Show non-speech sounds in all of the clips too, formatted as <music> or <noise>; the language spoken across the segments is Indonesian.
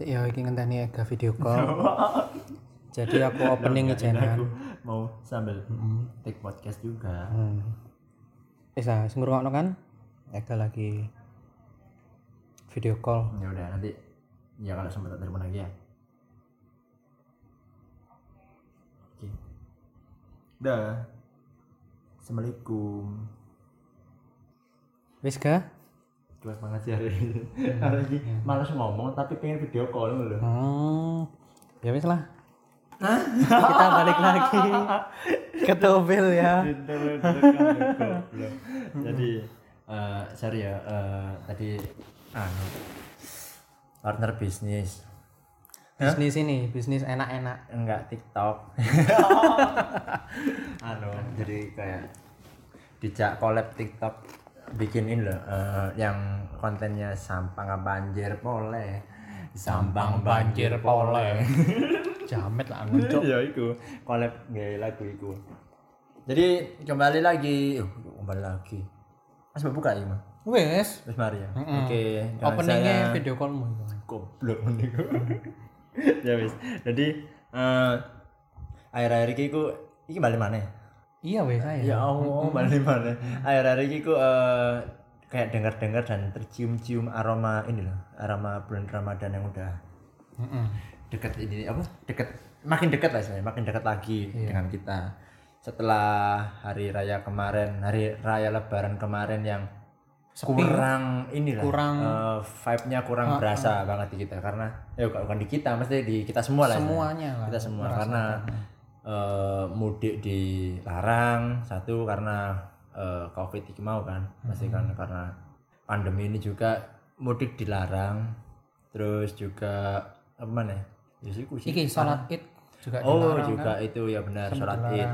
Ya iki ngenteni Ega video call. <laughs> Jadi aku opening aku mau sambil take podcast juga. Hmm. Wis ah, sing ngrungokno kan? Ega lagi video call. Ya udah nanti ya kalau sempat telepon lagi ya. Oke. Dah. Assalamualaikum. Wis ga? Gue semangat sih hari ini. Hari ini malas ngomong tapi pengen video call loh. Hmm. Ya wis lah. kita balik lagi ke Topil ya. <laughs> Jadi eh sorry ya eh, tadi anu partner bisnis Bisnis ini, bisnis enak-enak. enggak TikTok. <laughs> anu jadi kayak dijak collab TikTok bikinin loh eh, yang kontennya sampang banjir pole sampang banjir pole <laughs> Jamet lah nguncuk. ya itu collab gaya lagu itu jadi kembali lagi. Uh, kembali lagi. Mas buka ini mah Wes, Wis mari ya. Oke openingnya saya- video callmu itu. goblok mending <laughs> ya wis jadi eh akhir-akhir iki ku iki balik mana Iya wes saya. ya Allah balik mana akhir-akhir iki ku eh, kayak dengar-dengar dan tercium-cium aroma ini loh aroma bulan Ramadan yang udah Mm-mm. dekat ini apa dekat makin dekat lah sebenarnya makin dekat lagi dengan kita setelah hari raya kemarin hari raya lebaran kemarin yang kurang inilah Kurang- eh, vibe-nya kurang berasa banget di kita karena ya bukan di kita mesti di kita semua lah. Semuanya lah. kita semua karena eh, mudik dilarang satu karena eh, covid ini mau kan masih kan karena pandemi ini juga mudik dilarang terus juga apa mana ya Ya sih. Iki sholat id juga oh dilarang, juga kan? itu ya benar sholat id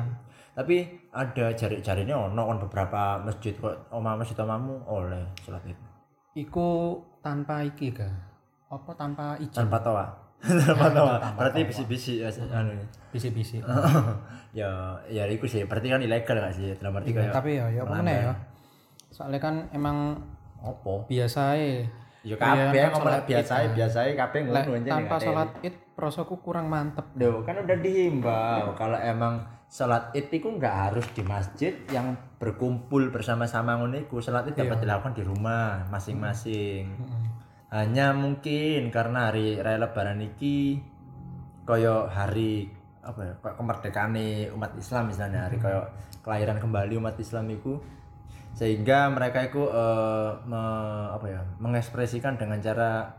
tapi ada jari-jarinya ono kan beberapa masjid kok oma masjid omamu oleh sholat id Iku tanpa iki ga? Apa tanpa izin? tanpa toa toa berarti bisi-bisi ya anu. Bisi-bisi. <laughs> ya ya itu sih. Berarti kan ilegal gak sih? Dalam arti Iya, kayak tapi ya ya meneh ya. Soalnya kan emang apa? biasa ya kabeh Iya, ngomong biasa biasa kabeh ngono aja tanpa sholat id prosoku kurang mantep. Duh, kan udah dihimbau. Kalau emang sholat id itu nggak harus di masjid yang berkumpul bersama-sama ngono iku. Sholat id dapat dilakukan di rumah masing-masing. Hanya mungkin karena hari raya lebaran iki koyo hari apa ya kemerdekaan umat Islam misalnya hari kayak kelahiran kembali umat Islam itu sehingga mereka itu eh, me- apa ya mengekspresikan dengan cara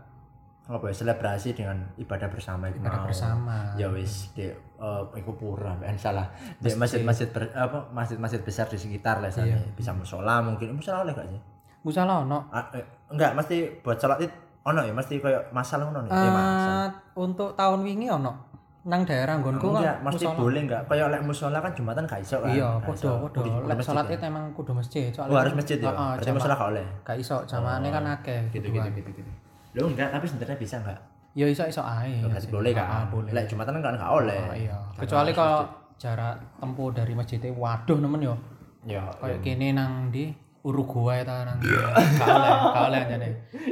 apa ya selebrasi dengan ibadah bersama itu Ibadah mau. bersama. ya wis di eh, iku pura ben salah di masjid-masjid apa masjid-masjid besar di sekitar lah sana bisa musola mungkin. Musola oleh gak sih Musala ono. Ah, eh, enggak mesti buat sholat id ono ya mesti kayak masalah ono nih masalah Eh, untuk tahun wingi ono? Nang daerah nggonku enggak kan mesti boleh enggak. Kayak lek musola kan jumatan gak iso kan? Iya Kudu- kudu lek salat ya? id emang kudu masjid soalnya oh harus masjid ya? Berarti musola gak oleh gak iso jamaane kan akeh gitu kuduan. gitu gitu gitu. Lo enggak tapi sebenarnya bisa enggak? Ya iso iso ae. Berarti boleh Ah, kan boleh. Lek jumatan kan enggak oleh. Ah, iya. Kecuali kalau jarak tempuh dari masjidnya waduh nemen yo. Ya kayak gini nang di Uruguay ta nang oleh gak oleh jane.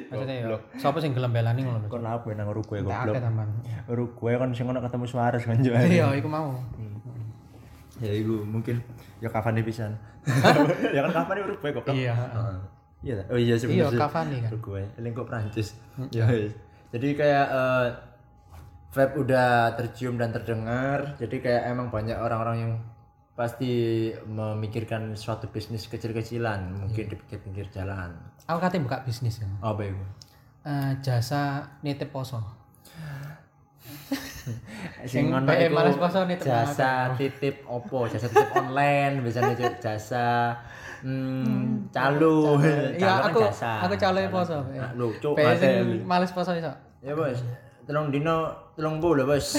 Maksudnya yo sapa sing gelem belani ngono lho? Kon apa nang Uruguay tak goblok. Uruguay kan sing ono ketemu Suarez kan juga iya iku mau. Ya itu mungkin ya kapan pisan. <laughs> Ya kan kapan Uruguay goblok. Iya Heeh. Iya, oh iya iya sebenarnya. Cavani kan. Uruguay, kok Prancis. Ya wis. Jadi kayak eh, vibe udah tercium dan terdengar. Jadi kayak emang banyak orang-orang yang pasti memikirkan suatu bisnis kecil-kecilan, mungkin di pinggir-pinggir jalan. aku katanya buka bisnis ya Apa itu? Eh, jasa nitip poso <laughs> Sing ngono iku males poso nitip jasa titip opo, jasa titip online, biasanya j- jasa hmm, calo. <laughs> Iya, kan aku jasa. aku calo poso. Nah, Lu cuk males poso iso. Ya bos, telung dino, telung puluh bos. <laughs>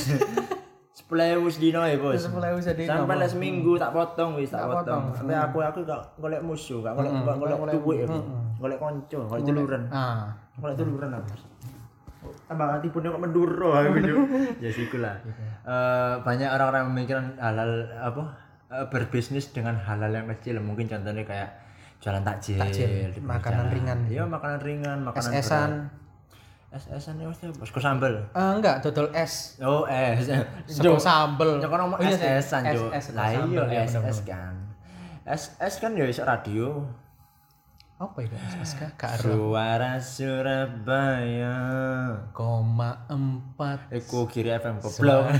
Sepuluh sedino ya bos. 10.000 sedino, Sampai Bos. lah seminggu tak potong wis tak Tak potong. potong. Tapi aku aku gak golek musuh, gak golek gak golek duit aku. Golek konco, golek duluran. Ah, Golek duluran aku. Tambah hati pun kok menduro. <laughs> Ya siku lah. Eh, banyak orang-orang memikirkan halal apa eh, berbisnis dengan halal yang kecil mungkin contohnya kayak jualan takjil, Takjil, makanan jalan. ringan. Iya, makanan ringan, makanan es-esan. ya mesti bosku sambel. Eh, enggak, dodol es. Oh, es. Sego sambel. Ya kan ngomong es-esan, sego Lah iya sambel, iya, es bener-bener. es kan. Es es kan ya iso radio. Apa itu es kah? Gak ada. Suara Surabaya. Koma empat. Iku kiri FM goblok.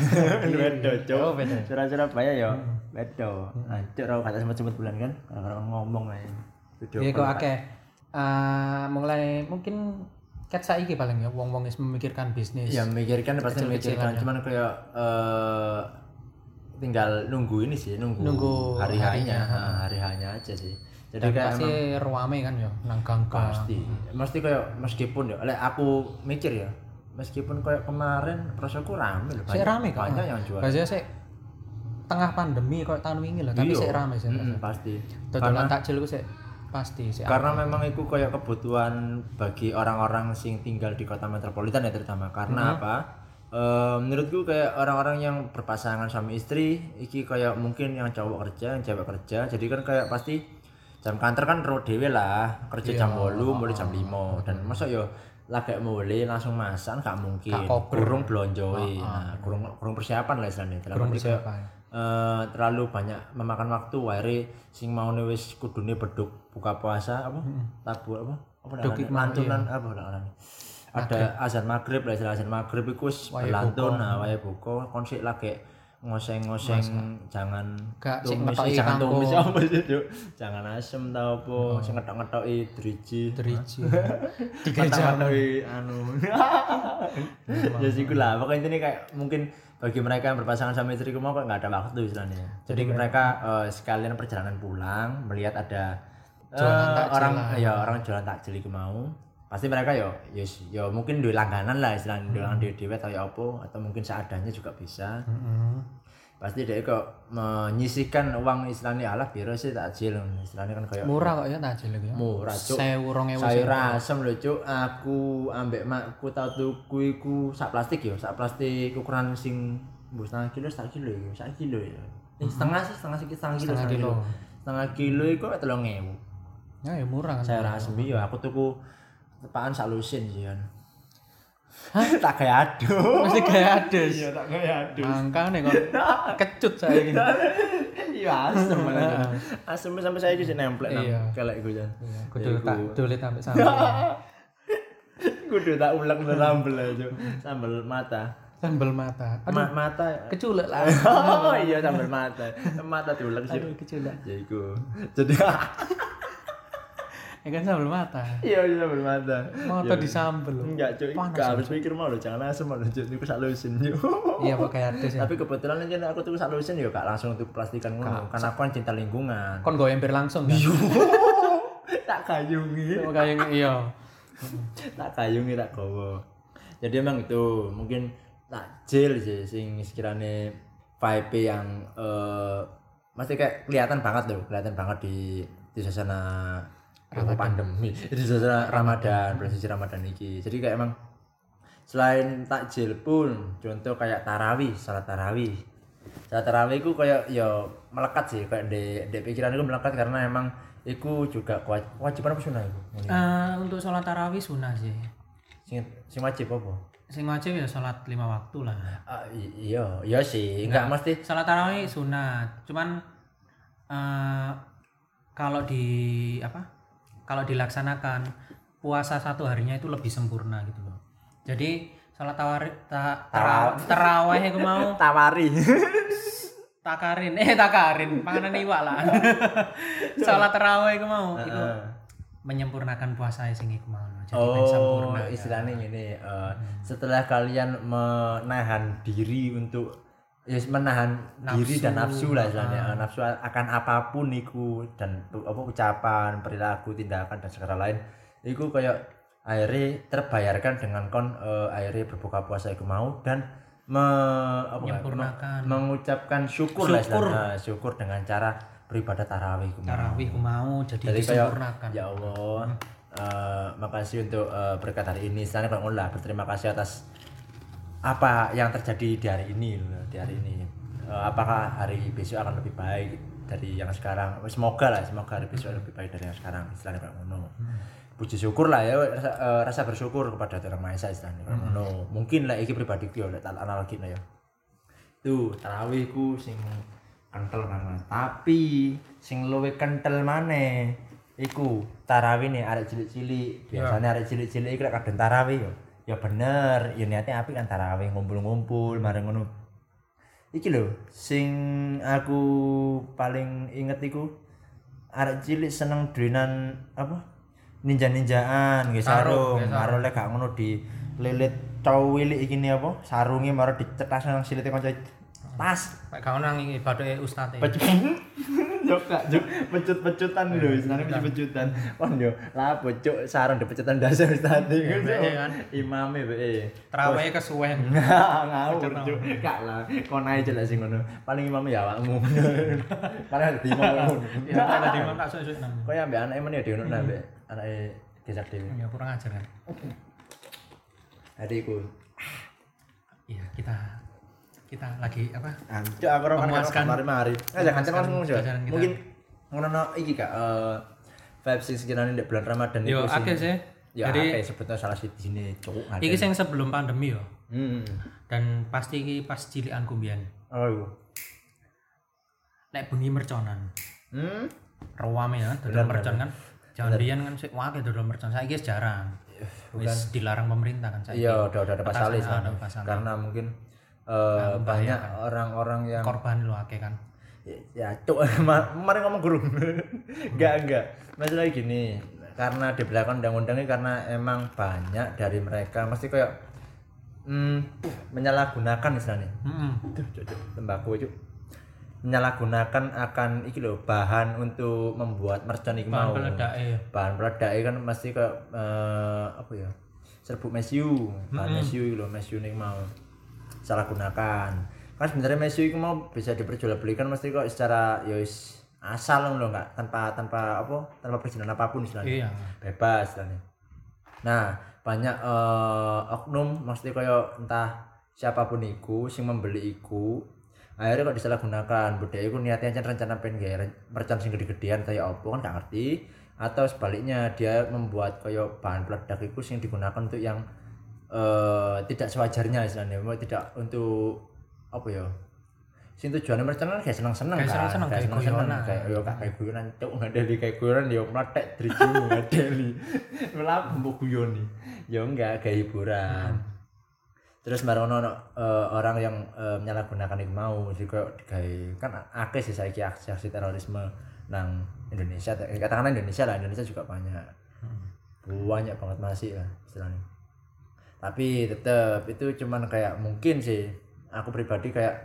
Beda, <laughs> Cuk. Oh. Suara Surabaya ya. Beda. Hancur aku kata semut-semut bulan kan. Orang ngomong. Video Iya kok akeh. Eh, mulai mungkin ket saiki paling ya wong-wong wis memikirkan bisnis. Ya memikirkan pasti memikirkan ya. cuman kayak eh tinggal nunggu ini sih, nunggu, Nunggu hari harinya, harinya. hari harinya aja sih. Jadi Dan kayak pasti ruame kan ya nang gang-gang. pasti, mesti kayak meskipun ya, lek aku mikir ya, meskipun kayak kemarin prosoku rame loh, banyak, rame kok. banyak yang jual. Biasanya sik tengah pandemi kok tahun wingi lah, tapi sik rame sih. Mm-mm, pasti. Dodolan takjil ku sik pasti sik. Karena memang itu kayak kebutuhan bagi orang-orang sing tinggal di kota metropolitan ya terutama. Karena apa? Eh, menurutku kayak orang-orang yang berpasangan suami istri, iki kayak mungkin yang cowok kerja, yang cewek kerja. Jadi kan kayak pasti jam kantor kan ro dhewe lah, kerja jam 8, mulai jam 5 dan masa yo lagi mulai langsung masak gak mungkin. Gak kurung blonjoi. Nah, kurung kurung persiapan lah istilahnya. Kurung persiapan. Eh, terlalu banyak memakan waktu. Wae sing mau wis kudune beduk buka puasa apa? Tabu apa? Apa hikmah, lantunan apa ada azan maghrib lah istilah azan maghrib iku wis Wae berlantun nah wae buka. Kon sik lagi ngoseng-ngoseng jangan Gak tumis jangan tumis apa sih Cuk? jangan asem tau apa sing ngetok-ngetoki driji. Driji. <laughs> Ngetoki anu. <laughs> Ya sih lah. Pokoknya ini kayak mungkin bagi mereka yang berpasangan sama istri mau kok nggak ada waktu istilahnya. Jadi mereka eh, sekalian perjalanan pulang melihat ada takjil orang lah. ya orang jualan takjil itu mau pasti mereka yo yo yo mungkin duit langganan lah istilahnya duit langganan dewe atau ya apa atau mungkin seadanya juga bisa Heeh. pasti dia kok menyisihkan uang istilahnya alah biar sih takjil istilahnya kan kayak Murah kok ya takjil ya. murah cuk Sewu rong ewu. sayur asem lho cuk aku ambek makku tau tuku iku sak plastik ya sak plastik ukuran sing mbok setengah kilo sak kilo ya sak kilo ya eh, setengah sih setengah sih setengah kilo Setengah kilo. setengah kilo iku telung ewu Ya ya murah kan. sayur asem ya aku tuku tepaan sak lusin sih kan. <laughs> Tak kayak aduh Mesti kayak ada. iya tak kayak aduh Mangkane kok. <laughs> Kecut saya ini. <laughs> iya asem malah asem sampai saya jadi nemplek nang Iya. kelek gue jan. Kudu tak dolet sampai sampai. kudu tak ulek sambel aja sambel mata. Sambel mata. Aduh, Ma mata keculek lah. oh iya sambal mata. Mata diulek sih Aduh, keculek. ya iku. Jadi Ya kan sambel mata. iya iya sambal mata. Mata disambel. Loh. enggak cuy enggak habis pikir mau lo jangan asem lo cuy itu sak lusin yuk Iya kayak ada sih. tapi kebetulan aja aku tuh sak lusin yuk gak langsung untuk plastikan ngono karena aku kan cinta lingkungan. Kon gue ember langsung kan. <laughs> tak kayungi Oh, kayak iya. tak kayungi tak gowo jadi emang itu mungkin takjil sih sing sekiranya vibe yang eh masih kayak kelihatan banget loh kelihatan banget di di suasana apa pandemi. Di suasana Ramadan bulan suci Ramadan ini jadi kayak emang selain takjil pun contoh kayak tarawih salat tarawih. Salat tarawih itu kayak ya melekat sih. Kayak di, di pikiran itu melekat karena emang itu juga kewaj- kewajiban apa sunnah itu Eh, untuk sholat tarawih sunah sih. sing sing wajib apa? Sing wajib ya sholat lima waktu lah. Ah, i- iya iya sih. Enggak mesti. Sholat tarawih sunat. Cuman eh kalau di apa? Kalau dilaksanakan puasa satu harinya itu lebih sempurna gitu loh. Jadi sholat tawari, ta, tara, tarawih itu mau <laughs> tawari takarin eh takarin panganan iwak lah. <laughs> sholat tarawih itu mau itu menyempurnakan puasa sing iku mau. Jadi oh sempurna. ya. istilahnya gini eh, setelah kalian menahan diri untuk ya menahan diri dan nafsu lah istilahnya Eh, nafsu akan apa pun iku dan apa ucapan perilaku tindakan dan segala lain iku kayak akhirnya terbayarkan dengan kon eh, akhirnya berbuka puasa iku mau dan me, apa Menyempurnakan. me- mengucapkan syukur, lah Syukur. istilahnya. syukur dengan cara beribadah tarawih iku mau. tarawih ku mau jadi Jadi kayak disempurnakan ya Allah, eh, makasih untuk eh, berkat hari ini. Sana kalau lah berterima kasih atas apa yang terjadi di hari ini loh, di hari ini. Eh, apakah hari besok akan lebih baik dari yang sekarang? Semoga lah, semoga hari besok lebih baik dari yang sekarang. Istilahnya kayak ngono. Puji syukur lah ya, rasa, eh, rasa bersyukur kepada Tuhan Maha Esa istilahnya kayak ngono. Mungkin lah iki pribadiku ya, tak analogi ya. Tuh, tarawihku sing kental banget. Tapi sing luwih kental maneh iku tarawih nih arek cilik-cilik. Biasanya arek cilik-cilik kadang tarawih yo. Ya bener, ya niatnya apik kan tarawih ngumpul-ngumpul mareng ngono. Iki lho, sing aku paling inget iku arek cilik seneng doinan apa? Ninja-ninjaan nggih Sarung, karo lek gak ngono di lilit cowok wilik iki nih apa? Sarunge maro dicetas nang silite kanca tas. Pak kau nang iki badoke ustaz e. <laughs> yo kak, yo pecut-pecutan lho, istilahnya pecut-pecutan. Wah yo, lah bocok sarung dipecutan dasar tadi Ya, be, kan. Imame be. Trawehe kesuwen. <laughs> ngawur cuk. gak lah kon ae jelek sing ngono. Paling imam ya awakmu. <laughs> Paling ada imam ngono <laughs> Ya tak tadi mau tak sok-sok nang. kok ya ambek anake men ya diono ambek anake gesak dhewe. Ya kurang ajar kan. adikku. Iya, kita kita lagi apa? Anjuk aku ora Memuaskan- mari-mari. Ngajak kancan memuaskan langsung kita. Mungkin ngono no iki Kak eh vibes sing sekiranya di bulan Ramadan Yo iku sing- akeh sih. Ya Jadi akeh sebetulnya salah siji di sini cuk ada. iki sing sebelum pandemi yo. Hmm. Dan pasti iki pas cilikanku mbiyen. Oh iya. Nek bengi merconan. Hmm. Rawame ya, dodol mercon kan. Jangan biyen kan sik wake dodol mercon. Saiki wis jarang. Wis dilarang pemerintah kan saiki. Iya, udah udah ada pasalnya. Karena mungkin eh, banyak orang-orang yang Korban lu akeh kan. ya cuk <laughs> ma- mari ngomong guru. <laughs> Enggak enggak. Masalah gini karena di belakang undang-undangnya karena emang banyak dari mereka. Mesti kayak hmm, menyalahgunakan istilahnya cuk, tembakau cuk. Menyalahgunakan akan iki lho bahan untuk membuat mercon iki Bahan mau. peledake. bahan peledak kan mesti kayak eh, apa ya serbuk mesiu. Bahan mesiu iki lho mesiu nih mau salah gunakan. Kan sebenarnya mesiu itu mau bisa diperjualbelikan mesti kok secara ya wis asal loh nggak tanpa tanpa apa tanpa perizinan apa pun istilahnya. Iya. bebas istilahnya. Nah banyak eh, oknum mesti kayak entah siapa pun iku sing membeli iku akhirnya kok disalahgunakan. Budaya iku niatnya aja rencana pengen gawe mercon sing gede-gedean kayak apa kan gak ngerti. Atau sebaliknya dia membuat kayak bahan peledak iku sing digunakan untuk yang eh tidak sewajarnya istilahnya. Mau tidak untuk apa ya? Sing tujuannya mercon kan kayak seneng-seneng Kayak kan kayak seneng-seneng guyonan. kayak yo gak kayak guyonan cuk ngadeli kayak guyonan yo meletek driji <laughs> ngadeli. Malah mbok guyoni. Yo enggak kayak hiburan. Terus baru ono eh, orang yang eh, menyalahgunakan itu mau jadi kayak kan akeh sih saiki aksi-aksi terorisme nang Indonesia. Katakanlah Indonesia lah Indonesia juga banyak. Banyak banget masih lah istilahnya tapi tetap itu cuman kayak mungkin sih. Aku pribadi kayak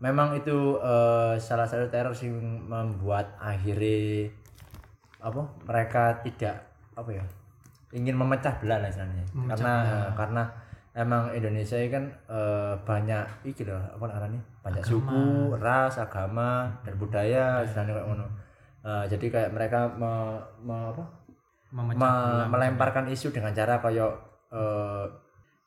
memang itu eh, salah satu teror sih membuat akhirnya apa mereka tidak apa ya ingin memecah belah lah istilahnya. Karena karena emang Indonesia ini kan eh, banyak iki loh apa namanya banyak suku ras agama dan budaya istilahnya kayak ngono. Eh, jadi kayak mereka me, me- apa Memecah me- melemparkan isu dengan cara kayak eh,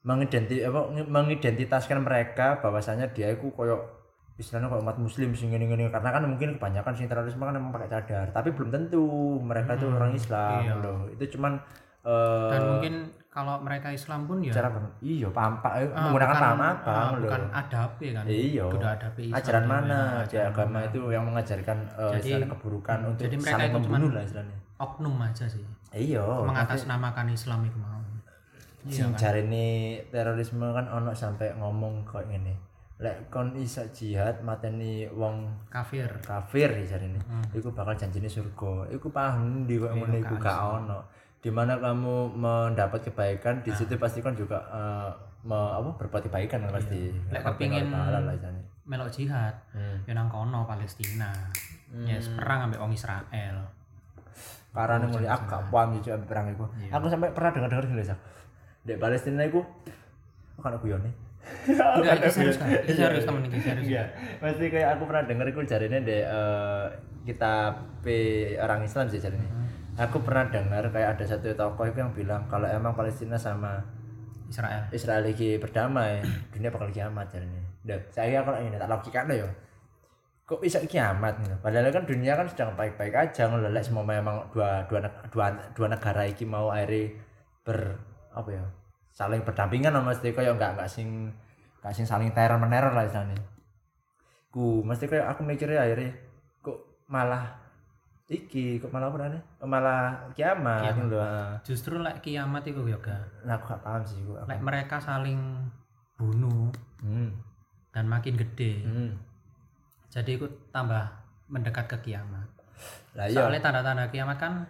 mengidenti apa mengidentitaskan mereka bahwasanya dia itu kayak istilahnya kayak umat muslim sing ngene karena kan mungkin kebanyakan sing terorisme kan emang pakai cadar tapi belum tentu mereka itu orang Islam iya. loh. Itu cuman eh, dan mungkin kalau mereka Islam pun ya cara iya pampak eh, ah, menggunakan bukan- paham apa ah, loh. bukan adabe kan? Iya. Islam ajaran dewe. mana? Nah, di agama itu yang mengajarkan eh, Jadi- keburukan untuk jadi mereka saling membunuh lah istilahnya. oknum aja sih. Iya mengatasnamakan Islam itu mau sing jarene terorisme kan ono sampai ngomong kok ngene. Lek kon iso jihad mateni wong kafir. kafir ya jarene iku bakal janjine surga. Iku paham di kok ngono iku gak gak ono. Di mana kamu mendapat kebaikan di situ pasti kan juga eh, me- apa berbuat kebaikan kan pasti. Lek Apa kepingin- yang melok jihad Hmm. ya nang kono Palestina. Ya perang ambek wong Israel. Karena mulai aku gak paham juga perang itu aku sampai pernah dengar dengar gini Di Palestina itu aku kan aku yoni Enggak, ini serius kan? Ini serius temen ini serius. Iya, mesti kayak aku pernah denger iku jarine di eh, kita P orang Islam sih jarine. Aku pernah dengar kayak ada satu tokoh itu yang bilang kalau emang Palestina sama Israel. Israel lagi berdamai, <clears throat> dunia bakal kiamat jarine. Dan saya kalau ini tak logikanya ya. Kok bisa kiamat gitu. Padahal kan dunia kan sedang baik-baik aja ngono lek semua memang dua dua dua, dua negara iki mau akhirnya ber apa ya? saling berdampingan lah mesti kayak enggak enggak sing enggak sing saling teror meneror lah istilahnya ku mesti kayak aku mikirnya akhirnya kok malah iki kok malah apa nih malah kiamat gitu loh ah. Justru lek kiamat itu yoga. nah aku gak paham sih gua Lek mereka saling bunuh hmm. dan makin gede. hmm. Jadi itu tambah mendekat ke kiamat. lah iya Soalnya tanda-tanda kiamat kan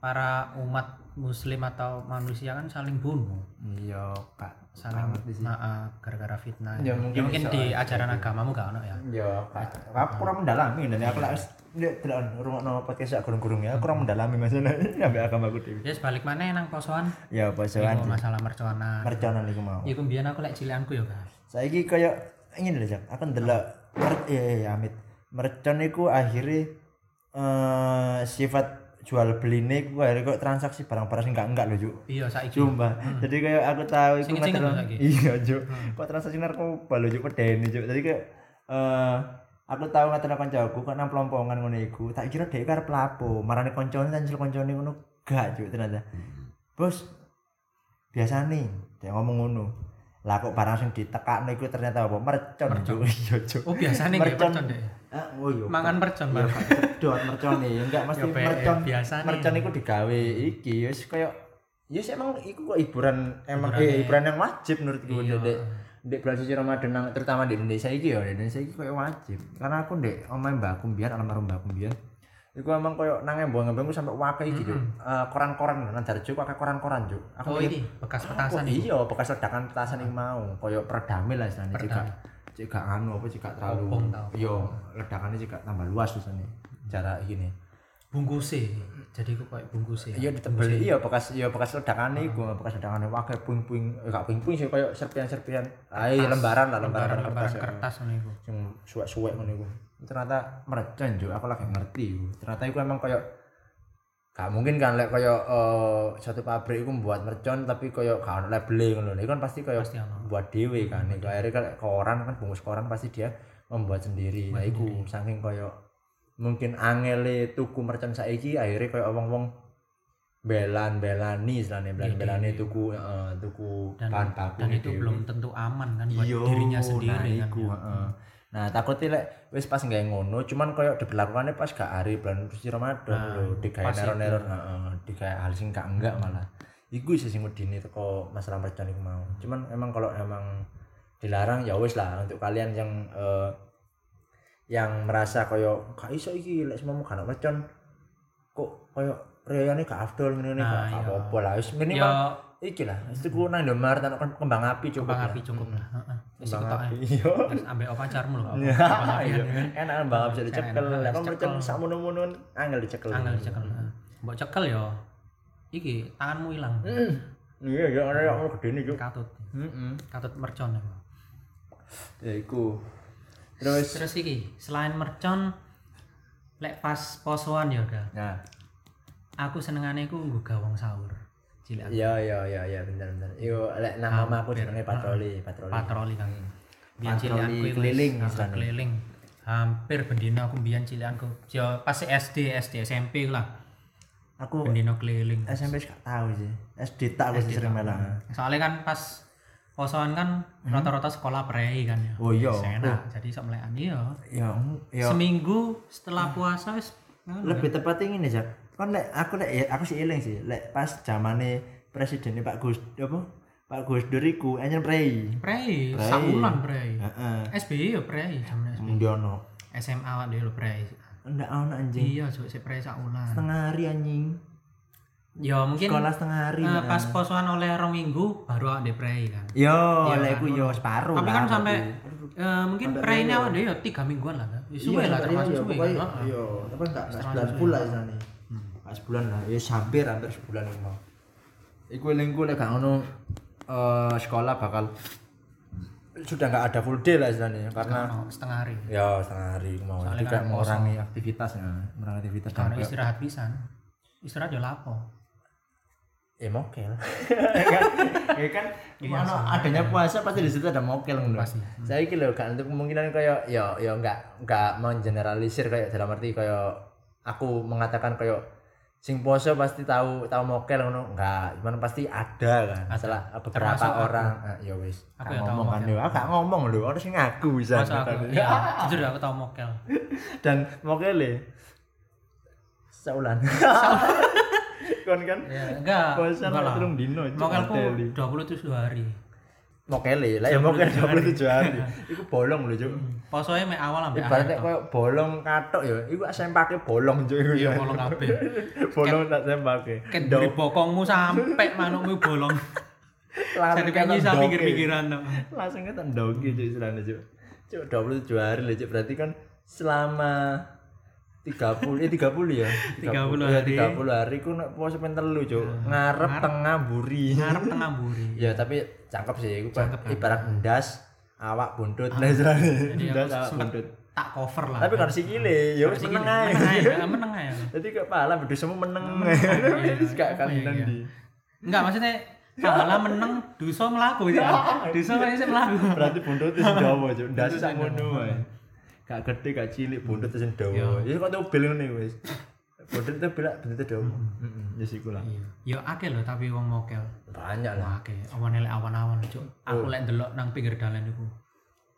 para umat muslim atau manusia kan saling bunuh. iya kak Saling sih. nah, ah, gara-gara fitnah. Ya, mungkin mungkin bisa di aja ajaran agamamu gak ono ya. ya kak aku kurang mendalami dan aku lah <laughs> tidak rumah nama podcast aku kurung ya kurang mendalami masalah sampai agama aku dewi Ya sebalik mana nang posoan ya pasokan Iku masalah merconan. merconan iku mau Iku mbiyen aku lek cilianku ya, Kak. saiki kayak ingin lho Jak aku ndelok mer- iya iya iya, Amit mercon iku akhirnya eh sifat jual beli ini ku akhirnya kok transaksi barang-barang enggak enggak lho Juk Iya saiki. Sumpah. Jadi kayak aku tahu saiki. Iya, Juk. Kok transaksi narkoba lho Juk pedeni Juk. Jadi kayak eh aku tahu ngaten kancaku kok nang pelompongan ngono iku. Tak kira dhek karep lapo, marane koncone tan koncone ngono gak Juk ternyata. Bos, biasa nih dia ngomong ngono. Lah kok barang sing ditekakno iku ternyata apa? Mercon Juk. <laughs> Iya, Juk. Oh Mercon. mercon deh. Ah, oh iya. Mangan mercon, Iya, Bang. Pak. Sedot mercone. Ya enggak mesti Ya, Pe, mercon. biasane. Mercon iku digawe iki wis kaya ya sih emang iku kok hiburan emang Hiburan eh, ya. hiburan yang wajib menurutku Iya. dek dek bulan suci Ramadan nang- terutama di Indonesia iki ya di Indonesia iki kayak wajib karena aku ndek omahe mbakku mbiyen almarhum mbakku mbiyen iku emang koyo nang embong-embong sampai wakai iki Juk. Eh, koran-koran nang Darjo akeh koran-koran juk aku Oh ini bekas Oh, petasan iku. iya bekas ledakan petasan iki mau koyo peredame lah istilahnya juga juga anu apa juga terlalu tau. iya ledakannya juga tambah luas istilahnya jarak gini Bungkuse. Jadi ku koyo bungkuse. iya ditebel iya bekas iya bekas ledakan iku bekas ledakan wakai puing-puing eh, gak puing-puing sih koyo serpian-serpian ah iya, lembaran lah lembaran, lembaran kertas, ya. kertas ngono iku. sing suwek-suwek ngono iku ternyata merecen juga aku lagi ngerti ternyata iku emang koyo gak mungkin kan lek koyo eh, satu pabrik iku membuat mercon tapi koyo gak ono label ngono. Iku kan pasti koyo Pasti buat dhewe kan. Iku akhirnya kan koran kan bungkus koran pasti dia membuat sendiri. Nah iku saking koyo mungkin angele tuku mercon saiki akhirnya koyo wong-wong belan belani istilahnya belan belani tuku eh, tuku Dan, bahan baku dan itu belum tentu aman kan buat Iya, dirinya nah sendiri kan. iku, ya. Nah, takutnya lek wis pas nggak ngono, cuman koyo diberlakukannya pas gak hari bulan suci Ramadan Nah, lho, digawe neror-neror, heeh, digawe hal sing gak enggak malah. Iku sih sing medine teko masalah mercon iku mau. Cuman emang kalau emang dilarang ya wis lah untuk kalian yang eh, yang merasa koyo gak iso iki lek semua gak mercon kok koyo reyane gak afdol ngene ngene Nah, gak iya. apa-apa lah. Wis Ya minimal iki lah. Wis tuku nang Indomaret ana kembang api cukup. kembang lah. api cukup lah. Heeh. Wis ketok. Iya. Terus ambek pacarmu lho. <laughs> Ya, Kembang api iya. Enak dicekel. Enak, Lek kon dicekel. mercon sakmono-mono angel dicekel. Angel dicekel. Mbok cekel ya. Iki tanganmu hilang. Hmm. Iya, ya ana yang gede nih, Juk. Katut. Heeh. Katut mercon ya. Iku. Terus Terus iki selain mercon lek pas posoan ya udah. nah, Aku senengane iku nggo gawang sahur. Cilik aku. ya ya ya ya bener bener. Yo lek nama mamaku jenenge patroli, patroli. patroli kan. Biyen Patroli cilianku iku wis- keliling keliling. Hampir bendino aku mbiyen cilianku. Ya pas SD, SD, SMP lah. Aku Bendino keliling. SMP gak tahu sih. SD tak aku sering melang. Soalnya kan pas posoan kan rata-rata sekolah prei kan ya. Hmm. Oh iya. Enak. Jadi sok melekan iya. Ya, ya Seminggu setelah puasa wis lebih tepatnya ini Jak. Kan lek aku lek ya, aku sih eling sih. Lek pas zamane presidennya Pak Gus apa? Pak Gus Dur iku anyen prei. prei, saulan prei. Heeh. SBY ya prei zaman SBY. Mundiono. SMA awak dhewe lho prei. Ndak ono anjing. Iya, cuk sik prei saulan. Setengah hari anjing. Ya mungkin Sekolah setengah hari. Mbak. pas posoan oleh rong minggu baru awak prei kan. Yo, Iya, lek iku yo separuh. Tapi kan sampai berarti. eh, mungkin prei ini awak dhewe ya 3 mingguan lah kan. Ya, Iya, Suwe lah iya, termasuk iya, suwe kan. Heeh. Iya, tapi enggak sebulan lah istilahnya. Gak sebulan lah, ya hampir hampir sebulan mau. Iku elingku lek gak ngono eh, sekolah bakal sudah nggak ada full day lah istilahnya karena Oh, setengah hari. Ya setengah hari mau. Jadi kan mengurangi aktivitasnya mengurangi aktivitas karena istirahat pisan. Istirahat yo lapo. Ya mokel. Kan <laughs> ya kan gimana? adanya puasa pasti di situ ada mokel ngono. Pasti. saya kira gak untuk kemungkinan kayak ya ya nggak nggak mengeneralisir kayak dalam arti kayak aku mengatakan kayak sing poso pasti tahu tahu mokel ngono. Enggak cuman pasti ada kan. Salah beberapa Termasuk aku. orang. Ah, ya wis Aku ya tahu ngomong kan. mokel. aku gak ngomong lho harus ngaku bisa aku? ya jujur aku tau mokel. <laughs> Dan mokele saulan. <laughs> Kon kan? Ya enggak. Puasa enggak lah. telung dino mokelku mateli. 27 hari mokele lah ya mokel 27 hari iku bolong lho cuk. Posoe mek awal ibaratnya akhir koyo bolong katok ya iku sempake bolong cuk. Iku iya ya. bolong kabeh. <laughs> Bolong tak sempake. Ket dari bokongmu sampai manukmu bolong. Langsung kan bisa pikir-pikiran tuh langsung kan ndoki cuk istilahnya cuk. Cuk 27 hari lho cuk. Berarti kan selama 30 eh 30 ya. 30 ya, hari. 30 hari. Ku nek puasa pen telu cuk. Ngarep tengah buri ngarep tengah buri <laughs> ya tapi cakep sih iku kan? ibarat endas awak buntut lah istilahnya jadi endas <laughs> aku awak buntut tak cover lah. Tapi kalau sikile ya wis meneng. Ae meneng <laughs> aja jadi kayak pala bedo semua meneng. Iya, wis gak ya, iya. di. Enggak maksudnya pahala meneng dosa melaku ya. Dosa masih melaku berarti buntut itu dawa cuk. Ndas sak ngono wae gak gede gak cilik buntut itu dawa. Ya kok tau bel ngene wis. Buntut itu belak buntut dawa. Heeh ya siku lah. Iya. Ya akeh lho tapi wong mokel. Banyak lah. Akeh. Awan elek awan-awan cuk. Aku lek ndelok nang pinggir dalan iku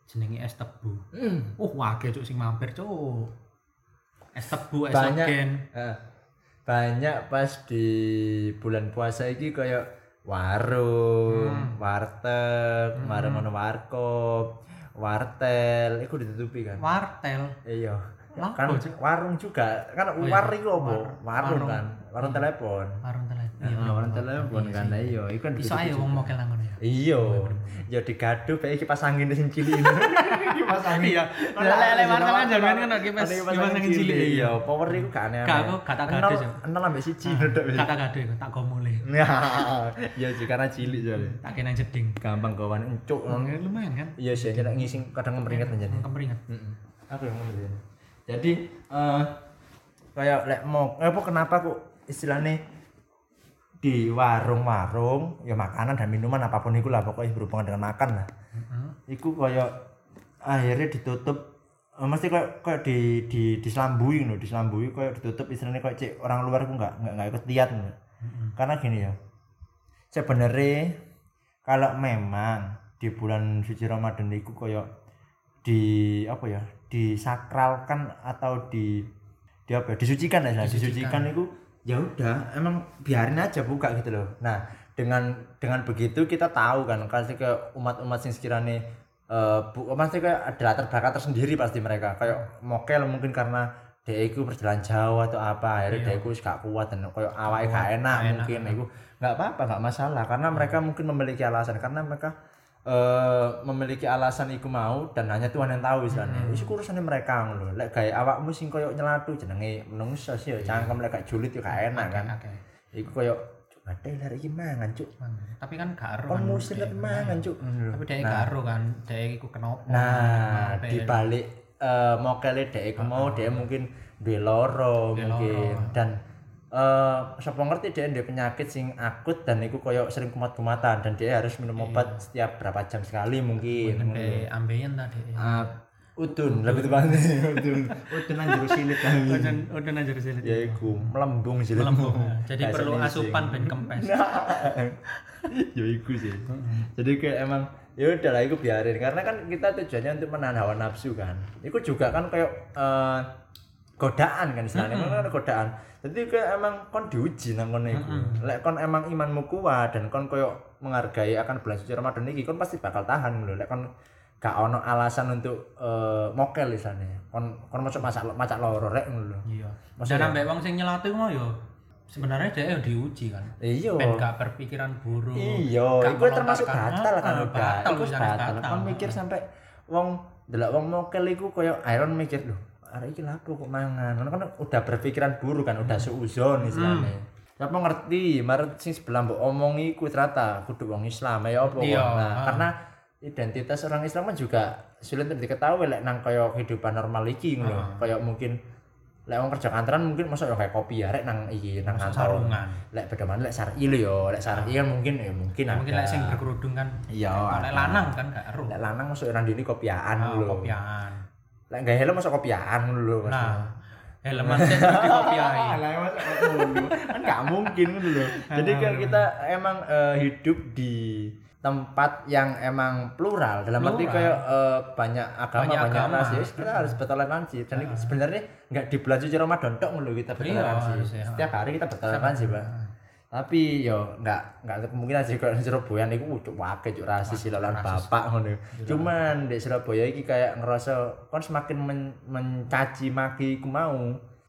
jenenge es tebu. Hmm. uh akeh cuk sing mampir cuk. Es tebu es Banyak. ogen. Ah, banyak pas di bulan puasa iki kayak warung, warteg, warung ono warkop, wartel, iku ditutupi kan. wartel Iya. Kan warung juga. Kan iya. war iku apa? War- Warung kan. Warung telepon. warung telepon Heeh, warung telepon kan. Iya, iku kan iso wong juga. mokel nang ngono ya Iya. Ya digaduh bae kipas angin sing cilik. <laughs> Kipas angin. Iya. Lah, lek- lek wartel kan jangan kan kipas- kipas angin cilik, iya. Iya, power iku gak aneh. Gak, aku gak tak gaduh. Enol ambek siji kata iku tak gomule Ya sih karena cilik soalnya. tak kena jeding Gampang kawan encuk. Ya, lumayan kan Iya sih, nek ngisi kadang meringat aja nih. kemeringat Heeh. Aku yang ngomong. Jadi eh kayak lek mau eh, apa kenapa kok istilahnya di warung-warung ya makanan dan minuman apa pun itu lah pokoknya berhubungan dengan makan lah. Iku kayak akhirnya ditutup eh, mesti kayak kayak di di diselambui no, diselambui kayak ditutup istilahnya kayak cek orang luar aku nggak nggak nggak ikut lihat no. Karena gini ya. Sebenarnya kalau memang di bulan suci Ramadan itu kayak di apa ya disakralkan atau di di apa ya, disucikan ya disucikan, itu ya udah emang biarin aja buka gitu loh. Nah dengan dengan begitu kita tahu kan kasih ke umat-umat yang sekiranya eh bu, pasti kayak ada latar belakang tersendiri pasti mereka. Kayak mokel mungkin karena dia itu perjalanan jauh atau apa akhirnya dia itu gak kuat dan kayak awalnya gak enak mungkin. itu nggak apa-apa nggak masalah. Karena mereka mungkin memiliki alasan karena mereka eh memiliki alasan iku mau dan hanya Tuhan yang tahu istilahnya. Iku urusannya mereka ngono. Lek gawe awakmu sing koyo nyelatu jenenge menungso sih ya cangkem lek gak julid ya gak enak kan. Oke. Iku koyo ada lari iki mangan cuk. tapi kan gak ero dia. kan mangan cuk. Tapi dia gak ero kan dia iku kenapa Nah, di balik eh mokele dhek iku mau dia mungkin duwe loro mungkin dan eh sapa ngerti dia ada penyakit sing akut dan iku koyo sering kumat-kumatan dan dia harus minum obat setiap berapa jam sekali mungkin. sampai ambeien tadi Ah, udun lebih tepatnya <laughs> udun. Udun nang jero silit kan. Udah udah aja silit. Ya iku melembung silit. Melembung, ya. <laughs> jadi Kayak perlu asupan ben kempes. <laughs> Ya iku sih. Jadi kayak emang ya udahlah iku biarin. Karena kan kita tujuannya untuk menahan hawa nafsu kan. Iku juga kan kayak eh, godaan kan istilahnya. Kan godaan. Jadi kayak emang kon diuji nang kono iku. Lek kon emang imanmu kuat dan kon koyo menghargai akan bulan suci Ramadan iki kon pasti bakal tahan lho. Lek kon gak ono alasan untuk eh, mokel istilahnya. Kon kon masuk masak macak loro rek ngono lho. Iya. Maksudnya- dan ambek wong sing nyelatu mau yo sebenarnya dia yo diuji kan. Iya. Ben gak berpikiran buruk iya itu termasuk batal kan apa, udah batal batal. Batal. kan mikir sampai wong delok wong mokel iku koyo Iron mikir lho arek iki lapo kok mangan. Kan kan udah berpikiran buruk kan udah suuzon istilahnya. Apa ngerti? Maret sing sebelah mbok omongi ku ternyata kudu wong Islam ya apa. Iya, nah ah. karena identitas orang Islam kan juga sulit untuk diketahui lek nang kaya kehidupan normal iki ngono Ah. kaya mungkin lek wong kerja kantoran mungkin masuk ya kayak kopi ya rek nang iki nang kantor. sarungan. lek beda mana lek syar'i lho yo lek syar'i kan mungkin ya mungkin ada mungkin lek sing berkerudung kan iya lek lanang kan gak ero. Lek lanang masuk orang dini kopiaan Ah, lho. kopian lek gak helm masuk kopiaan lho nah helman sih di kopiai <laughs> Lah masuk ngono. kan gak mungkin ngono lho. Jadi kan kita emang eh, hidup di tempat yang emang plural dalam arti Plural. kayak eh, banyak agama Banyak banyak, agama. ras ya kita harus bertoleransi dan ini sebenarnya nggak di bulan suci Ramadan lho kita bertoleransi harusnya. setiap hari kita bertoleransi pak tapi yo nggak nggak kemungkinan sih kalau Surabaya niku cuk wake cuk rasis sih bapak ngono. Cuman di Surabaya iki kayak ngerasa kon semakin men- mencaci maki ku mau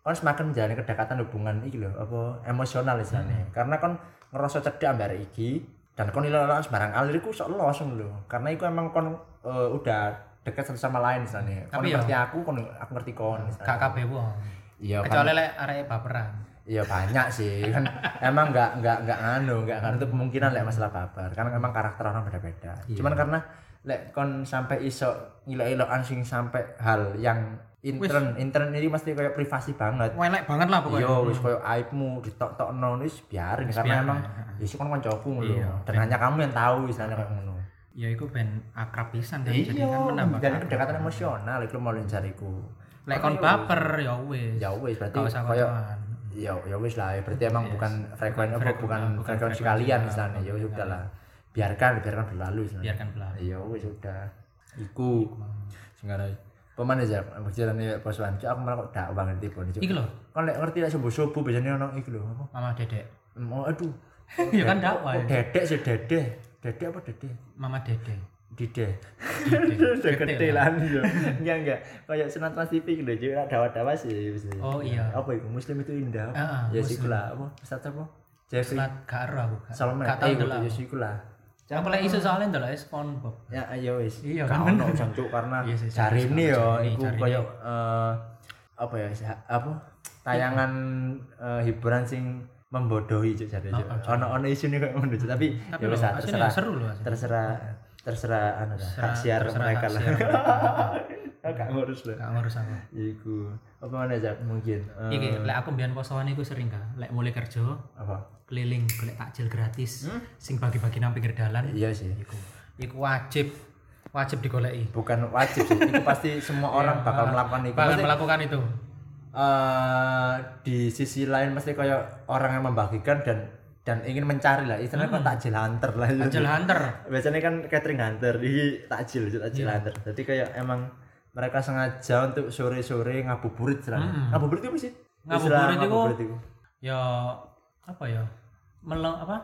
kon semakin menjalani kedekatan hubungan iki lho apa emosional istilahnya karena kon ngerasa cedek ambek arek iki dan kon ilang sembarang alir iku sok los ngono lho. Karena iku emang kon eh, udah dekat satu sama lain istilahnya kon Tapi ya- ngerti aku kon aku ngerti kon kabeh wong. Iya kan. kecuali lek arek baperan Iya banyak sih kan emang nggak nggak nggak nganu nggak nganu itu kemungkinan lek masalah baper karena memang karakter orang beda-beda. Cuman karena lek kon sampai iso ngilok-ilokan sing sampai hal yang intern intern ini mesti kayak privasi banget. welek banget lah pokoknya Yo wis koyo aibmu ditok-tokno wis biarin karena biarin, emang ya. ya sih kon kancaku lho. Iya, Dan hanya kamu yang tahu istilahnya kayak ngono. ya itu ben akrab pisan kan jadi Iya, kan menambah dan kedekatan emosional itu mau cariku. lek kon baper ya wis Ya wis berarti kocokan ya ya wis lah ya. berarti emang bukan frekuensi frek- bukan bukan frekuensi kalian ya, misalnya. Ya wis udah lah biarkan biarkan berlalu istilahnya biarkan berlalu. Ya wis udah. Iku. Sing ngarai pemane aja berjalan bos wan aku malah kok dakwah ngerti pun iki lho. Kan lek ngerti lek subuh-subuh biasanya ono iki lho apa? Mama dedek. Oh aduh. <laughs> Ya kan dakwah ya. dedek sih dedek. Dedek apa dedek? Mama dedek Dide. Gede gede lah. lah. Enggak enggak. Kayak Senat Trans TV gitu juga dawa-dawa sih. Oh, iya. Apa itu? Muslim itu indah. Ah, ya Muslim. sih lah. Apa? Ustaz apa? Jeffrey Selat gak ero aku Salman. gak tau Eh, ndelok ya sih lah. apa lek iso soalnya ndelok SpongeBob Ya ayo wis. Iya, Gak kan? ono jancuk karena Iya sih, jari jari ini sama yo ini, iku koyo ini. eh, apa ya apa tayangan eh, hiburan sing membodohi cuk jare cuk. Ono ono isune koyo ngono tapi tapi ya lho wis aslinya terserah. seru. Terserah terserah anu. Hak siar mereka lah. siar. Mereka. <laughs> Gak ngurus lah. gak ngurus aku. Iku apa mana aja mungkin eh, iki lek aku mbiyen posoan iku sering gak? Lek mulai kerja apa? keliling golek takjil gratis sing bagi-bagi nang pinggir dalan. Iya sih. Iku iku wajib wajib digoleki. Bukan wajib sih itu pasti semua orang bakal melakukan itu. Bakal Pasti, melakukan itu. eh, di sisi lain pasti kayak orang yang membagikan dan dan ingin mencari lah istilahnya kan takjil hunter lah. Takjil hunter. Biasanya kan catering hunter di takjil takjil Iya. hunter. Jadi kayak emang mereka sengaja untuk sore-sore ngabuburit istilahnya ngabuburit itu apa sih? Ngabuburit itu- ngabuburit itu. ya apa ya? Meleng apa?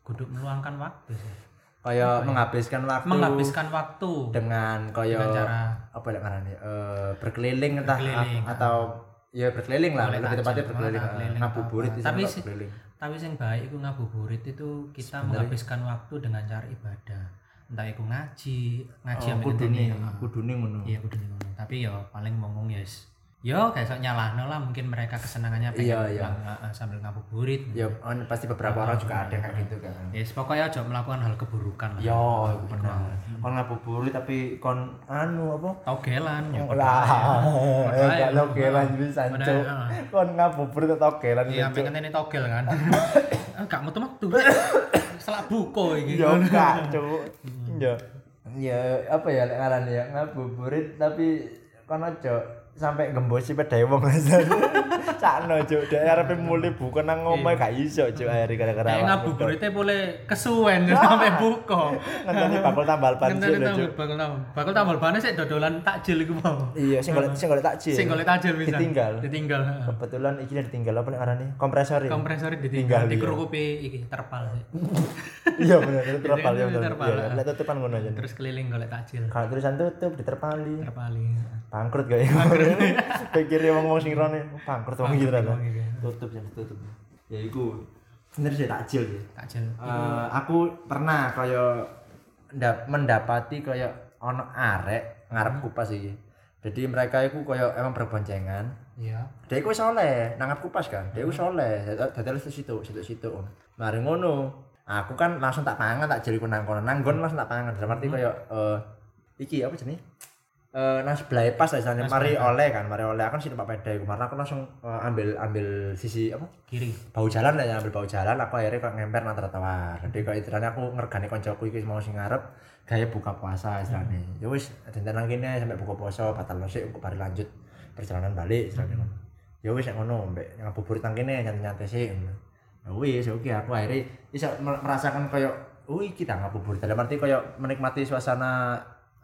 Kudu meluangkan waktu sih. Kayak menghabiskan waktu menghabiskan waktu dengan kayak Dengan cara apa ya karena eh, berkeliling entah Berkeliling, atau ya berkeliling lah lebih tepatnya berkeliling keliling, ngabuburit Tapi berkeliling tapi yang baik itu ngabuburit itu kita menghabiskan waktu dengan cara ibadah. Entah itu ngaji ngaji oh, ambek kudune ngenteni, kudune ngono. Iya kudu ngono. Tapi ya paling ngomong ya yes. Yo kayak sok nyalahno lah mungkin mereka kesenangannya pengen Iya, iya. pulang, uh, sambil ngabuburit ya on- pasti beberapa orang juga ada kayak gitu kan. Yes pokoknya aja melakukan hal keburukan lah. Yo iku bener kon ngabuburit tapi kon anu apa? Togelan ya lah ya. gak lo kelan bisa cuk ah. kon ngabuburit atau kelan iya pengen ini togel kan. Ah, gak metu metu selak buko iki. Yo gak cuk. Yo ya apa ya lek ngaran ya ngabuburit tapi kon aja sampai gembosi pedae wong lazar <laughs> sakno cuk dek arepe mulai buka nang omahe gak iso cuk akhirnya gara-gara awakmu ngabuburitnya boleh kesuwen <laughs> sampai buko. ngenteni bakul tambal ban cuk lho, tambal cuk bakal tambal. Bakal tambal bane sik dodolan takjil iku mau. iya sing golek sing golek takjil Sing golek takjil bisa. ditinggal Ditinggal. kebetulan iki ditinggal apa nek ngarane kompresor ya Kompresor Tinggal, ditinggal iya. dikerukupi iki terpal sih. <laughs> iya bener terpal ya bener terpal, iya tutupan ngono aja Terus keliling golek takjil. kalau tulisan tutup diterpali Terpali. bangkrut gak ya pikir <laughs> ya wong sing rone bangkrut wong gitu kan iki. tutup ya tutup. Ya iku bener sih takjil sih. Takjil. Eh, aku pernah kaya ndap- mendapati kaya ono arek ngarepku pas iki. Jadi mereka itu koyo emang berboncengan. Iya. dia iku soleh nangapku pas kan? Dia iku soleh dadi lu situ situ situ mari ngono. Aku kan langsung tak pangan tak jeliku nang kono. Nanggon langsung tak pangan. Dalam arti koyo eh iki apa jenenge eh nang sebelah pas Nang mari oleh kan mari oleh. Aku sih numpak peda iku aku langsung eh, ambil ambil sisi apa? Kiri. bau jalan lah ya ambil bau jalan. Aku akhirnya kok ngemper nang trotoar. Jadi kok istilahnya aku ngergani koncoku iki mau sing ngarep gaya buka puasa istilahnya. Ya wis dinten nang kene sampai buka puasa batal sik kok bari lanjut perjalanan balik istilahnya. Ngono ya wis ngono mbek ngabuburit nang kene nyantai-nyantai sik ngono. ya wis oke aku akhirnya bisa mer- merasakan koyo wih kita ngabuburit. Dalam arti koyo menikmati suasana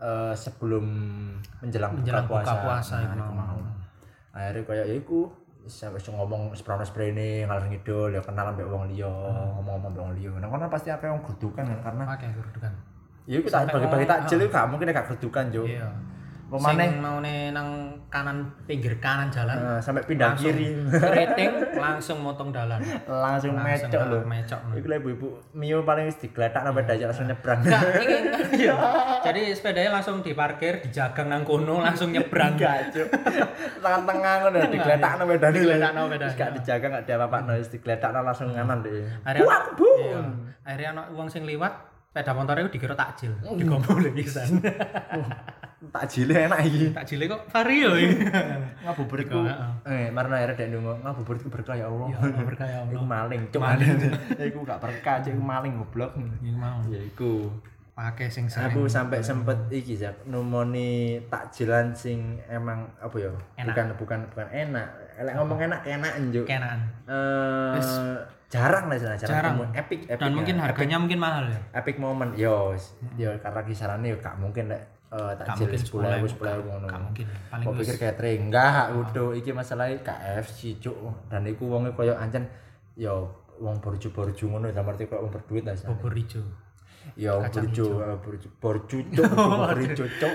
eh, sebelum menjelang, Menjelang buka buka puasa, puasa Nah, mau. akhirnya kayak ya iku sampai ngomong seprono sprene ngalor ngidul ya kenal ambek wong liya ngomong-ngomong ambek wong liya nang kono pasti akeh wong gerdukan kan karena Pakai gerdukan. ya tak Sampai bagi-bagi takjil iku gak mungkin gak gerdukan jo Iya. Pemane mau nang kanan pinggir kanan jalan. eh, sampai pindah langsung kiri Keriting <laughs> langsung motong dalan. langsung Langsung mecok lho Mecok. iku lek ibu Mio paling wis digletak nang beda aja langsung nyebrang ini <laughs> iya. Jadi sepedanya langsung diparkir, dijagang nang kono, langsung nyebrang. cuk tengah-tengah ngono digletak nang beda Digletak nang bedane. gak dijaga gak diapa-apa wis digletak langsung nganan deh Akhirnya, iya. Akhirnya ana wong sing liwat, sepeda motor itu dikira takjil, digombol <laughs> pisan. takjile enak iki. Takjile kok vario iki. <laughs> ngabuburitku. Eh marana akhirnya dek ndonga ngabuburitku berkah ya Allah. Ya berkah ya Allah. iku maling cuk. Maling. <laughs> iku gak berkah iku maling goblok. Iki mau ya iku. Pakai sing sering. aku sampai sempet iki jak numoni takjilan sing emang apa ya bukan bukan bukan enak. Elek ngomong enak enak njuk kenaan. eh jarang lah jarang, Jarang. epic epic Dan mungkin harganya mungkin mahal ya. epic moment yo. Yo karena kisarannya yo gak mungkin lek eh, Gak takjil sepuluh ribu sepuluh ribu ngono. Paling Kok pikir catering enggak udah iki masalahnya KFC cuk dan iku wonge koyo ancen yo wong borju-borju ngono. Dalam arti koyo wong berduit lah hijau. ya borju borju borju cuk <laughs> hijau cuk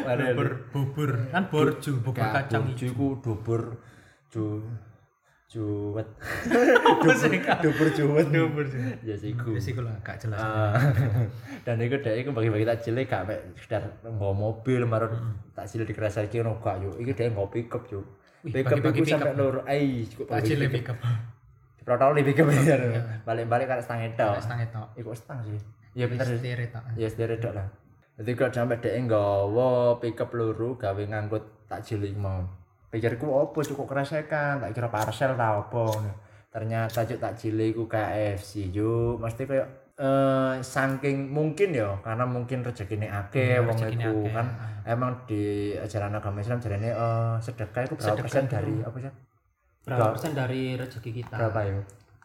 Bubur kan borju, bubur kacang borju hijau. iku dubur ju juwet <laughs> Dubur dubur juwet Dubur. ya siku. Wis iku lah gak jelas. Ah, <laughs> dan itu dek iku bagi-bagi takjil gak mek sekedar nggo mobil marun takjil di kerasa iki ngono gak yo. Iki dek nggo pick up yo. Wih, pick up bagi-bagi iku pick sampe up. loro ai cukup Takjil pick up. protokol di pick up ya. balik-balik kan setengah itu Setengah itu. iku setengah sih. Iya bener sih. Setirit tok. ya sedere dok lah. Jadi kalau sampe dek nggawa pick up loro gawe ngangkut takjil iku mau pikirku opo cukup keresekan tak kira parcel ta opo ternyata cuk takjil iku KFC juk mesti koyo eh saking mungkin ya karena mungkin rezekine akeh Iya, wong iku kan. Emang di ajaran agama Islam jarene eh sedekah itu berapa Sedekah persen itu- dari apa sih? Berapa persen dari rezeki kita? berapa ya?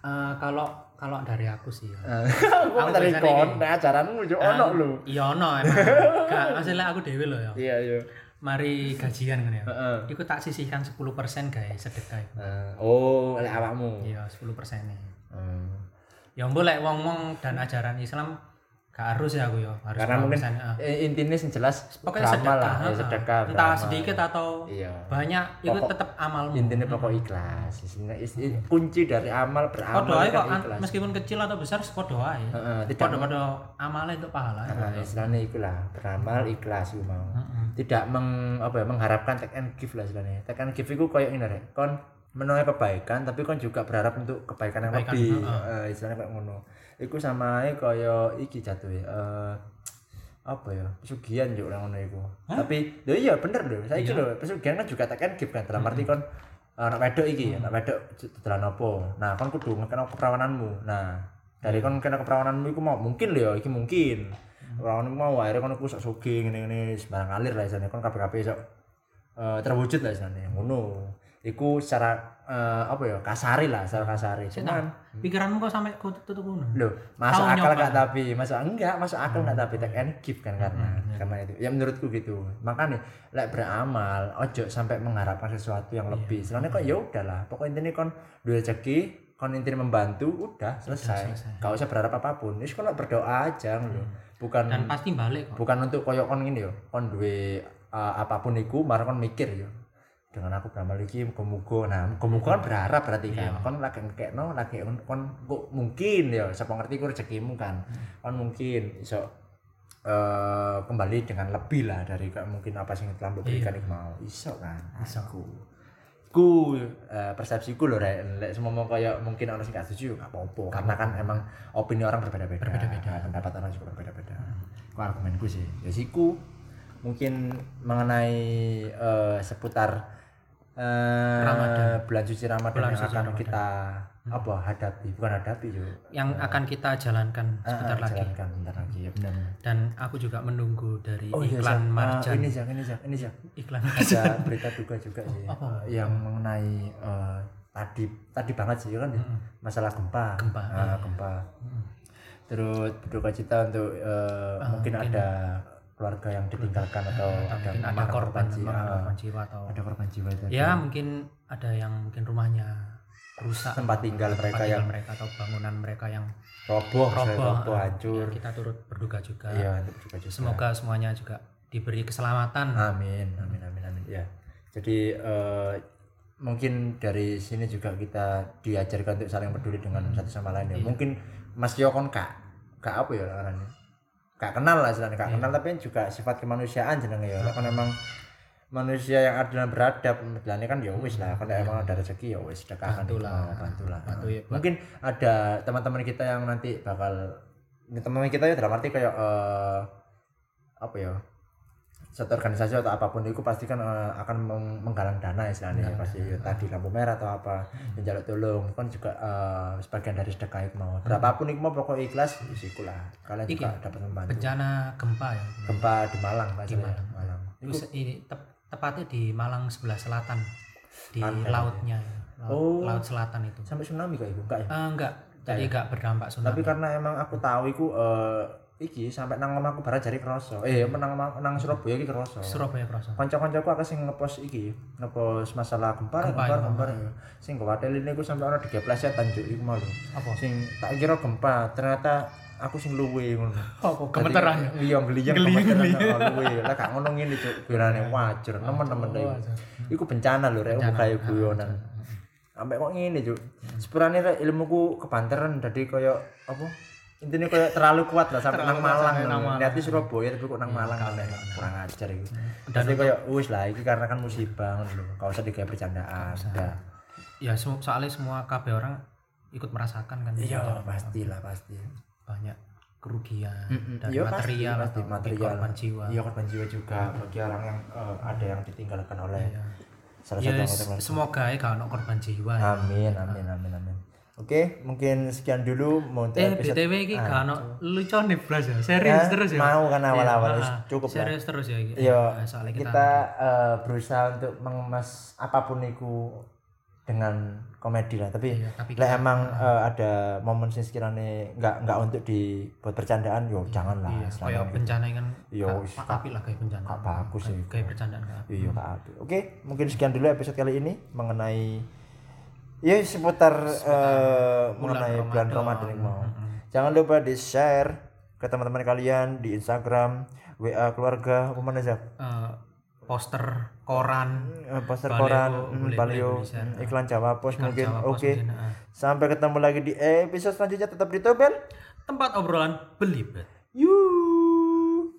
Eh, kalau kalau dari aku sih ya. <laughs> aku Aku dari kon nah ajaranmu yo ono lho. Iya ono emang. Gak masalah aku dewe loh ya. iya iya Mari gajian kan ya. Heeh. Iku tak sisihkan 10% guys sedekah. Eh, oh lek awakmu Iya, 10% nih. Hmm. Ya boleh wong-wong dan ajaran Islam gak harus ya aku ya, harus karena mungkin 10%, ah. intinya sing jelas pokoknya sedekah, lah ya ah. sedekah entah sedikit atau iya banyak itu tetap amalmu. intinya pokok ikhlas Isinya- is- i- kunci dari amal beramal doa kan ikhlas meskipun kecil atau besar kok doa ya. Heeh, tidak Pada-pada amalnya untuk pahala. Nah, istilahnya itu lah beramal ikhlas itu mau tidak meng, apa ya, mengharapkan take and give lah istilahnya take and give itu kayak ini rek kon menuai kebaikan tapi kon juga berharap untuk kebaikan yang lebih heeh. Istilahnya kayak ngono iku sama kaya iki jatuh ya eh, apa ya pesugihan juga ngono iku. Tapi lho iya bener lho. Saya lho pesugihan kan juga take and give kan dalam arti kon eh, anak wedok iki anak wedok dalan apa. Nah kon kudu ngekeno keperawananmu nah dari kon kena keperawananmu iku mau mungkin lho ya iki mungkin. Keperawananmu mau akhirnya kon ku sok sugih ngene-ngene sembarang ngalir lah isane. Kon kabeh-kabeh sok eh, terwujud lah isane ngono iku secara eh, apa ya kasari lah secara kasari cuman Pikiranmu kok sampai kok tutup ngono. Loh, masuk akal nyoba. gak tapi masuk enggak, masuk akal enggak tapi take and give kan karena karena itu. Ya menurutku gitu. Makanya lek beramal ojo sampai mengharapkan sesuatu yang lebih. Soalnya kok ya udahlah, pokoknya intinya kon duwe rezeki, kon intinya membantu, udah selesai. selesai. Gak usah berharap apa pun. Wis kon berdoa aja lho. Bukan Dan pasti balik kok. bukan untuk koyo kon ngene yo. Kon duwe uh, apa pun iku marah kon mikir yo. Dengan aku beramal iki muga-muga. Nah, muga-muga kan berharap berarti kan. Kon lagi ngekekno, lagi kon kok mungkin ya sapa ngerti ku rezekimu kan. Kon mungkin iso eh, kembali dengan lebih lah dari mungkin apa sih yang telah mbok berikan iku mau. Iso kan? Iso. aku ku eh, persepsiku loh rek. Lek kayak mungkin orang sing gak setuju gak apa-apa. Karena kan emang opini orang berbeda-beda. Berbeda-beda. Nah, pendapat orang juga berbeda-beda. Ku argumenku sih. Ya siku mungkin mengenai eh, seputar eh, Ramadan. bulan suci Ramadan Bulan yang suci akan Ramadan. kita apa hadapi bukan hadapi yo yang akan kita jalankan sebentar Ah, lagi. jalankan bentar lagi ya benar. Dan aku juga menunggu dari oh iya iklan. Ah, marjan. ini Zak, ini Zak, ini Zak. iklan ada <laughs> berita duka juga sih Apa? yang mengenai eh, tadi tadi banget sih kan ya, masalah gempa. Gempa, Ah, gempa. Terus berduka cita untuk eh, mungkin, ada keluarga yang ditinggalkan atau ada, mungkin ada memakan korban jiwa. korban jiwa atau ada korban jiwa tadi. ya mungkin ada yang mungkin rumahnya rusak. Tempat tinggal mereka tempat yang tinggal mereka atau bangunan mereka yang roboh roboh roboh ah, hancur. ya, kita turut berduka juga. Iya untuk juga. Semoga semuanya juga diberi keselamatan. Amin, amin, amin, amin. Ya, jadi eh, mungkin dari sini juga kita diajarkan untuk saling peduli dengan satu sama lain ya. Mungkin Mas Yokon kak, kak apa ya orangnya? Kak kenal lah istilahnya, kak kenal tapi juga sifat kemanusiaan jenenge ya. Kan emang manusia yang adil dan beradab istilahnya kan ya wis lah, kan emang ada rezeki ya wis dekahkan Bantulah. bantulah. Bantu ya, buat- Mungkin ada teman-teman kita yang nanti bakal ini teman-teman kita ya dalam arti kayak eh, apa ya satu organisasi atau apa pun itu pasti kan eh, akan meng- menggalang dana istilahnya. Ya, pasti ya, tadi lampu merah atau apa yang jaluk tolong kan juga eh, sebagian dari sedekah itu mau berapapun itu mau pokok ikhlas isiku lah kalian Iki, juga dapat membantu. bencana gempa ya? Gempa di Malang Pak Di Malang. Malang. Terus ini tep- tepatnya di Malang sebelah selatan. Di Pantai. lautnya ya. laut, Oh. laut selatan itu. Sampai tsunami kayak itu? Enggak ya? Eh, enggak. Jadi enggak berdampak tsunami. tapi karena emang aku tahu iku eh, iki sampai nang omahku barat jari kroso eh menang nang Surabaya iki kroso Surabaya Kroso kanca-kancaku akeh sing ngepost iki ngepost masalah gempar Gempa, gempar gempar sing kuwatel ini ku sampai ana digeplesetan juk iku mau lho. Apa? Sing tak kira gempa ternyata aku sing luwe ngono apa? Gemeteran ya? iya gemeteran oh, luwe. Lah gak ngono ngene cuk. Birane wajar nemen-nemen Oh, iku. Bencana lho rek bukayo guyonan. Sampai kok ngene cuk. Sepurane ilmuku kebanteran dadi koyo apa intinya kayak terlalu kuat lah sampai nang Malang niatnya Surabaya tapi kok nang Malang aneh kurang ajar itu Dan dan kayak wis lah ini karena kan musibah lho gak usah digawe bercandaan udah ya soalnya semua KB orang ikut merasakan kan iya pasti lah pasti. Banyak kerugian dari Iya, material pasti, atau pasti, material. korban jiwa. Iya korban jiwa juga bagi orang yang eh, ada yang ditinggalkan oleh Iya. salah ya satu s- anggota keluarga. semoga ya kalau korban jiwa. Ya. amin amin amin amin oke mungkin sekian dulu mau eh episode btw iki Ah, gak ono lucu nih blas ya serius Eh, terus ya mau kan awal-awal, Iya, wis ah, cukup lah. serius terus ya iki. Iya, Eh, soalnya kita, kita eh, berusaha untuk mengemas apa pun itu dengan komedi lah tapi Iya, tapi lah emang eh, ada momen sing sekiranya nggak nggak untuk dibuat bercandaan yo jangan lah iya, kayak ini. bencana kan Iya, gak apik lah kayak bencana Gak bagus sih. kayak bercandaan gak. Iya Abi. Oke, mungkin sekian dulu episode kali ini mengenai ya seputar eh, mengenai bulan Ramadan ini mau. Jangan lupa di share ke teman-teman kalian di Instagram, WA keluarga, apa mana Zak? Eh, poster koran Eh, poster Baleo, koran, mm, boleh balio, di-share. mm, iklan Jawa Pos Iklan mungkin. Oke. mungkin. Sampai ketemu lagi di episode selanjutnya tetap di Tobel. tempat obrolan belibet Yuk.